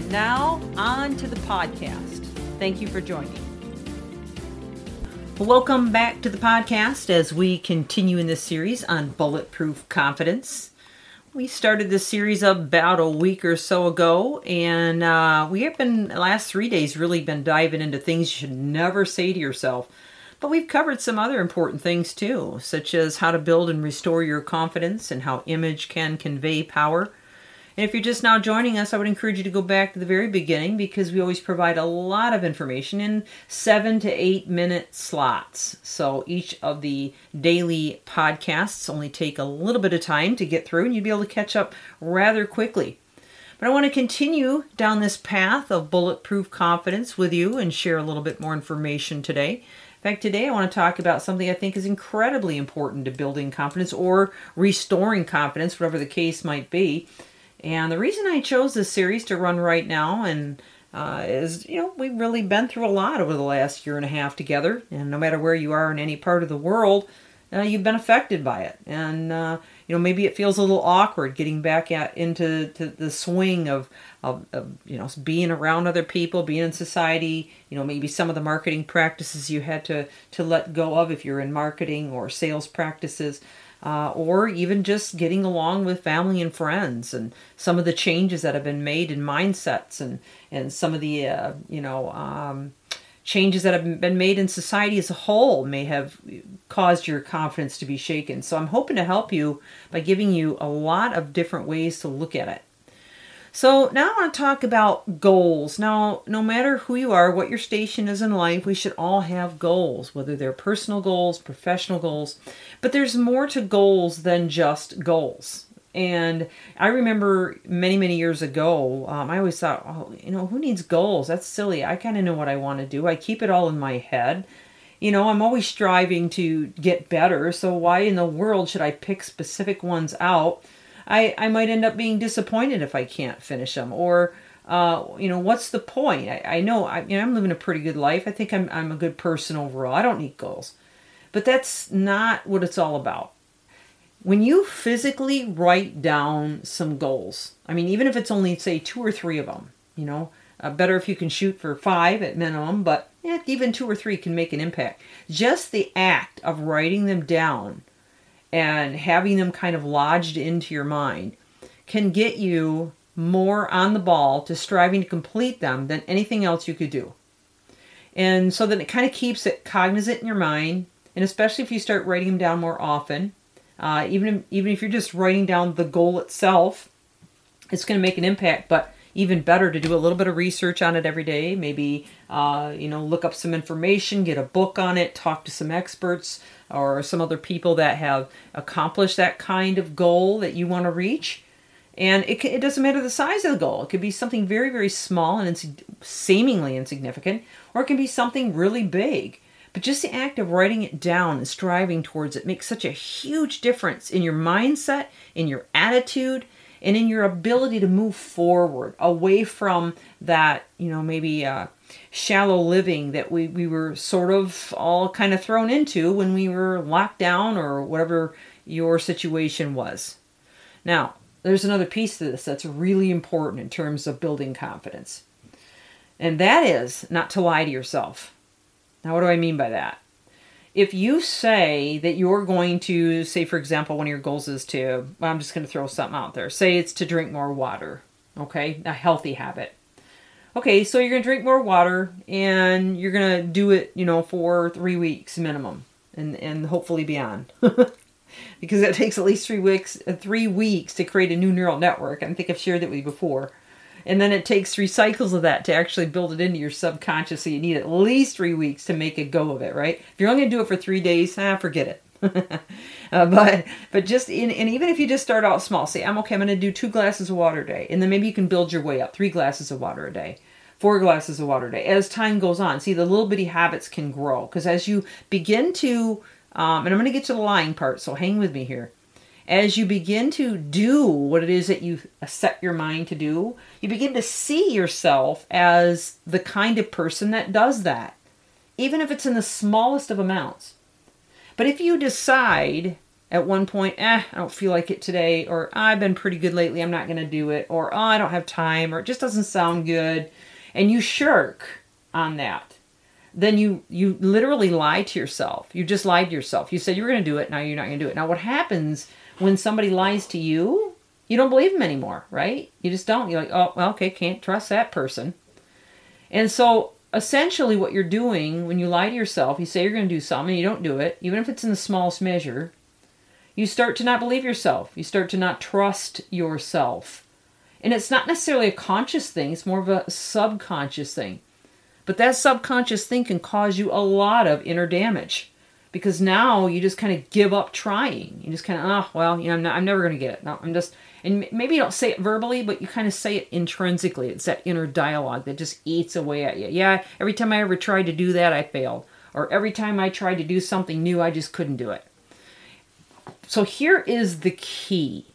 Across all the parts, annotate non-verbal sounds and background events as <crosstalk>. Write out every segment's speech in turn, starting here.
And now, on to the podcast. Thank you for joining. Welcome back to the podcast as we continue in this series on bulletproof confidence. We started this series about a week or so ago, and uh, we have been, the last three days, really been diving into things you should never say to yourself but we've covered some other important things too, such as how to build and restore your confidence and how image can convey power. And if you're just now joining us, I would encourage you to go back to the very beginning because we always provide a lot of information in seven to eight minute slots. So each of the daily podcasts only take a little bit of time to get through, and you'd be able to catch up rather quickly. But I want to continue down this path of bulletproof confidence with you and share a little bit more information today. In fact, today I want to talk about something I think is incredibly important to building confidence or restoring confidence, whatever the case might be. And the reason I chose this series to run right now and uh, is, you know, we've really been through a lot over the last year and a half together. And no matter where you are in any part of the world, uh, you've been affected by it. And, uh, you know, maybe it feels a little awkward getting back at, into the swing of, of, of, you know, being around other people, being in society, you know, maybe some of the marketing practices you had to, to let go of if you're in marketing or sales practices. Uh, or even just getting along with family and friends and some of the changes that have been made in mindsets and, and some of the, uh, you know, um, changes that have been made in society as a whole may have caused your confidence to be shaken. So I'm hoping to help you by giving you a lot of different ways to look at it. So now I want to talk about goals. Now, no matter who you are, what your station is in life, we should all have goals, whether they're personal goals, professional goals. But there's more to goals than just goals. And I remember many, many years ago, um, I always thought, oh, you know, who needs goals? That's silly. I kind of know what I want to do. I keep it all in my head. You know, I'm always striving to get better. So why in the world should I pick specific ones out? I, I might end up being disappointed if I can't finish them. Or, uh, you know, what's the point? I, I know I, you know, I'm living a pretty good life. I think I'm, I'm a good person overall. I don't need goals. But that's not what it's all about when you physically write down some goals, I mean, even if it's only, say, two or three of them, you know, uh, better if you can shoot for five at minimum, but yeah, even two or three can make an impact. Just the act of writing them down and having them kind of lodged into your mind can get you more on the ball to striving to complete them than anything else you could do. And so then it kind of keeps it cognizant in your mind, and especially if you start writing them down more often, uh, even even if you're just writing down the goal itself, it's going to make an impact. But even better to do a little bit of research on it every day. Maybe uh, you know look up some information, get a book on it, talk to some experts or some other people that have accomplished that kind of goal that you want to reach. And it, it doesn't matter the size of the goal. It could be something very, very small and ins- seemingly insignificant, or it can be something really big. But just the act of writing it down and striving towards it makes such a huge difference in your mindset, in your attitude, and in your ability to move forward away from that, you know, maybe uh, shallow living that we, we were sort of all kind of thrown into when we were locked down or whatever your situation was. Now, there's another piece to this that's really important in terms of building confidence. And that is not to lie to yourself. Now, what do I mean by that? If you say that you're going to, say, for example, one of your goals is to i'm just going to throw something out there. Say it's to drink more water, okay? A healthy habit. Okay, so you're going to drink more water and you're going to do it, you know, for three weeks minimum and, and hopefully beyond. <laughs> because it takes at least three weeks, uh, three weeks to create a new neural network. I think I've shared that with you before and then it takes three cycles of that to actually build it into your subconscious. So you need at least three weeks to make a go of it, right? If you're only going to do it for three days, ah, forget it. <laughs> uh, but but just in and even if you just start out small, say I'm okay. I'm going to do two glasses of water a day, and then maybe you can build your way up. Three glasses of water a day, four glasses of water a day as time goes on see the little bitty habits can grow because as you begin to um, and i'm going to get to the lying part so hang with me here as you begin to do what it is that you set your mind to do you begin to see yourself as the kind of person that does that even if it's in the smallest of amounts but if you decide at one point, eh, I don't feel like it today, or I've been pretty good lately, I'm not going to do it, or oh, I don't have time, or it just doesn't sound good, and you shirk on that, then you you literally lie to yourself. You just lied to yourself. You said you were going to do it, now you're not going to do it. Now what happens when somebody lies to you? You don't believe them anymore, right? You just don't. You're like, oh, well, okay, can't trust that person. And so essentially what you're doing when you lie to yourself, you say you're going to do something, and you don't do it, even if it's in the smallest measure, you start to not believe yourself. You start to not trust yourself. And it's not necessarily a conscious thing, it's more of a subconscious thing. But that subconscious thing can cause you a lot of inner damage because now you just kind of give up trying. You just kind of, oh, ah, well, you know, I'm, not, I'm never going to get it. No, I'm just, and maybe you don't say it verbally, but you kind of say it intrinsically. It's that inner dialogue that just eats away at you. Yeah, every time I ever tried to do that, I failed. Or every time I tried to do something new, I just couldn't do it. So here is the key.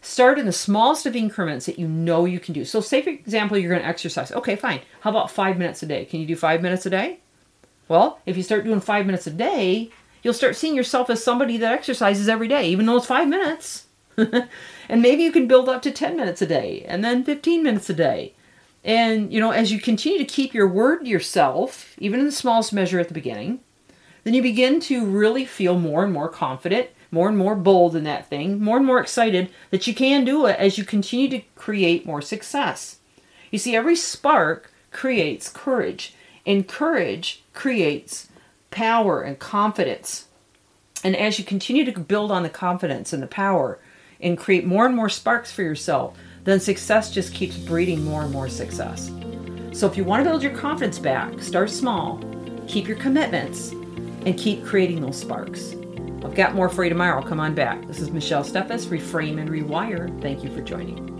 Start in the smallest of increments that you know you can do. So say for example you're going to exercise. Okay, fine. How about 5 minutes a day? Can you do 5 minutes a day? Well, if you start doing 5 minutes a day, you'll start seeing yourself as somebody that exercises every day, even though it's 5 minutes. <laughs> and maybe you can build up to 10 minutes a day and then 15 minutes a day. And, you know, as you continue to keep your word to yourself, even in the smallest measure at the beginning, then you begin to really feel more and more confident more and more bold in that thing, more and more excited that you can do it as you continue to create more success. You see, every spark creates courage, and courage creates power and confidence. And as you continue to build on the confidence and the power and create more and more sparks for yourself, then success just keeps breeding more and more success. So if you want to build your confidence back, start small, keep your commitments, and keep creating those sparks. I've got more for you tomorrow. Come on back. This is Michelle Steffes, Reframe and Rewire. Thank you for joining.